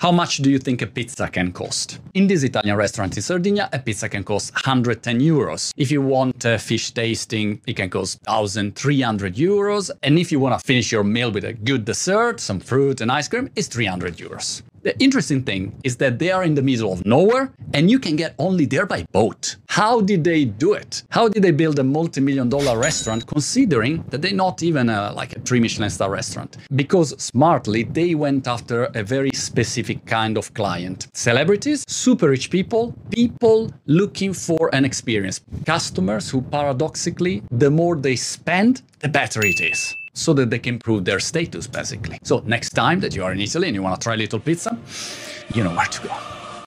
How much do you think a pizza can cost? In this Italian restaurant in Sardinia, a pizza can cost 110 euros. If you want a fish tasting, it can cost 1,300 euros. And if you want to finish your meal with a good dessert, some fruit and ice cream, it's 300 euros. The interesting thing is that they are in the middle of nowhere and you can get only there by boat. How did they do it? How did they build a multi-million dollar restaurant considering that they're not even a, like a three Michelin star restaurant? Because smartly, they went after a very specific kind of client. Celebrities, super rich people, people looking for an experience. Customers who paradoxically, the more they spend, the better it is so that they can improve their status basically. So next time that you are in Italy and you want to try a little pizza, you know where to go.